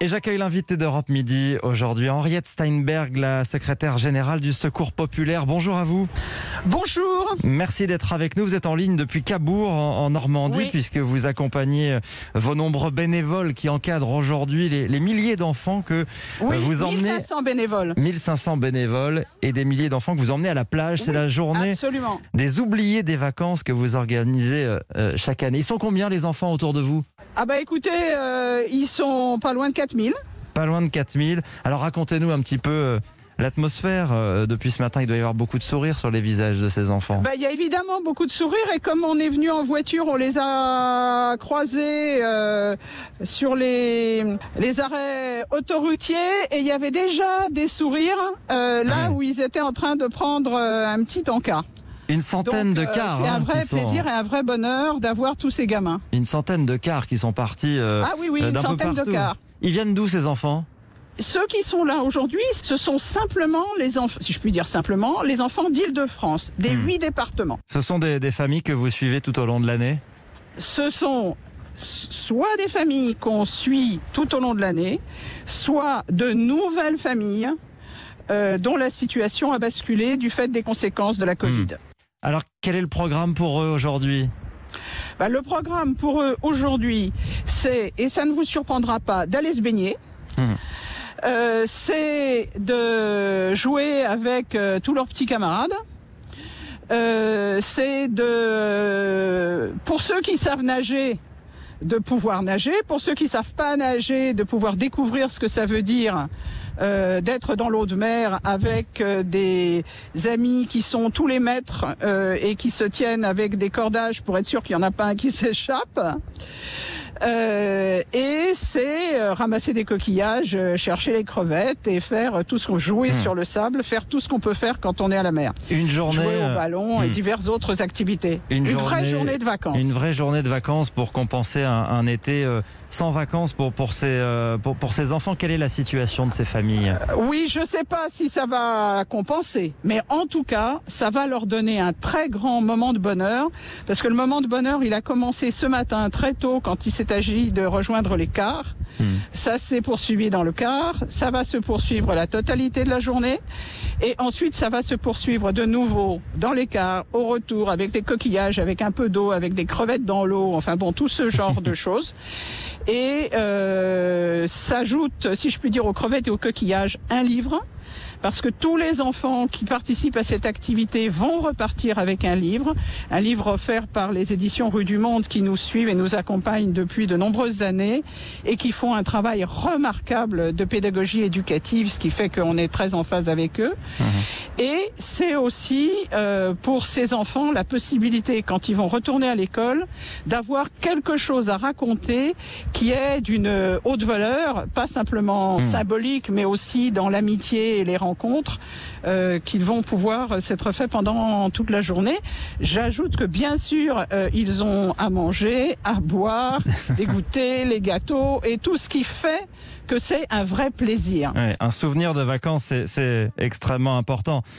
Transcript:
Et j'accueille l'invité d'Europe Midi aujourd'hui, Henriette Steinberg, la secrétaire générale du Secours Populaire. Bonjour à vous. Bonjour. Merci d'être avec nous. Vous êtes en ligne depuis Cabourg, en, Normandie, Oui. puisque vous accompagnez euh, vos nombreux bénévoles qui encadrent aujourd'hui les, les milliers d'enfants que Oui, euh, vous emmenez. 1500 bénévoles. 1500 bénévoles et des milliers d'enfants que vous emmenez à la plage. C'est Oui, la journée Absolument. des oubliés des vacances que vous organisez euh, chaque année. Ils sont combien les enfants autour de vous? Ah bah écoutez, euh, ils sont pas loin de 4000. Pas loin de 4000. Alors racontez-nous un petit peu euh, l'atmosphère. euh, depuis ce matin, il doit y avoir beaucoup de sourires sur les visages de ces enfants. Bah il y a évidemment beaucoup de sourires et comme on est venu en voiture, on les a croisés euh, sur les les arrêts autoroutiers et il y avait déjà des sourires euh, là Ouais. où ils étaient en train de prendre un petit encas. Une centaine Donc, de euh, cars. C'est un hein, vrai sont- plaisir et un vrai bonheur d'avoir tous ces gamins. Une centaine de cars qui sont partis euh, Ah oui oui, euh, une centaine de cars. Ils viennent d'où ces enfants? Ceux qui sont là aujourd'hui, ce sont simplement les enfants, si je puis dire simplement, les enfants d'Île-de-France, des Hmm. huit départements. Ce sont des, des familles que vous suivez tout au long de l'année? Ce sont soit des familles qu'on suit tout au long de l'année, soit de nouvelles familles euh, dont la situation a basculé du fait des conséquences de la Covid. Alors quel est le programme pour eux aujourd'hui? Bah, le programme pour eux aujourd'hui, c'est, et ça ne vous surprendra pas, d'aller se baigner. Mhm. Euh, c'est de jouer avec euh, tous leurs petits camarades. Euh, c'est de, pour ceux qui savent nager, de pouvoir nager. Pour ceux qui savent pas nager, de pouvoir découvrir ce que ça veut dire euh, d'être dans l'eau de mer avec euh, des amis qui sont tous les maîtres euh, et qui se tiennent avec des cordages pour être sûr qu'il n'y en a pas un qui s'échappe. Euh, et c'est euh, ramasser des coquillages, chercher les crevettes et faire tout ce qu'on jouer Hmm. sur le sable, faire tout ce qu'on peut faire quand on est à la mer. Une journée, Jouer au ballon et hmm. diverses autres activités. Une vraie journée- journée de vacances. une vraie journée de vacances pour compenser un, un été euh, sans vacances pour, pour, ces, euh, pour, pour ces enfants. Quelle est la situation de ces familles? Oui, je sais pas si ça va compenser, mais en tout cas, ça va leur donner un très grand moment de bonheur, parce que le moment de bonheur, il a commencé ce matin très tôt quand il s'est agi de rejoindre les cars. Hmm. Ça s'est poursuivi dans le car, ça va se poursuivre la totalité de la journée, et ensuite ça va se poursuivre de nouveau dans les cars, au retour, avec des coquillages, avec un peu d'eau, avec des crevettes dans l'eau, enfin bon, tout ce genre de choses. Et euh, s'ajoute, si je puis dire, aux crevettes et aux coquillages, un livre. Parce que tous les enfants qui participent à cette activité vont repartir avec un livre, un livre offert par les éditions Rue du Monde qui nous suivent et nous accompagnent depuis de nombreuses années et qui font un travail remarquable de pédagogie éducative, ce qui fait qu'on est très en phase avec eux. Et c'est aussi euh, pour ces enfants la possibilité, quand ils vont retourner à l'école, d'avoir quelque chose à raconter qui est d'une haute valeur, pas simplement Hmm. symbolique, mais aussi dans l'amitié et les rencontres euh, qu'ils vont pouvoir s'être faits pendant toute la journée. J'ajoute que bien sûr, euh, ils ont à manger, à boire, des goûters, les gâteaux et tout ce qui fait que c'est un vrai plaisir. Ouais, Un souvenir de vacances, c'est extrêmement important.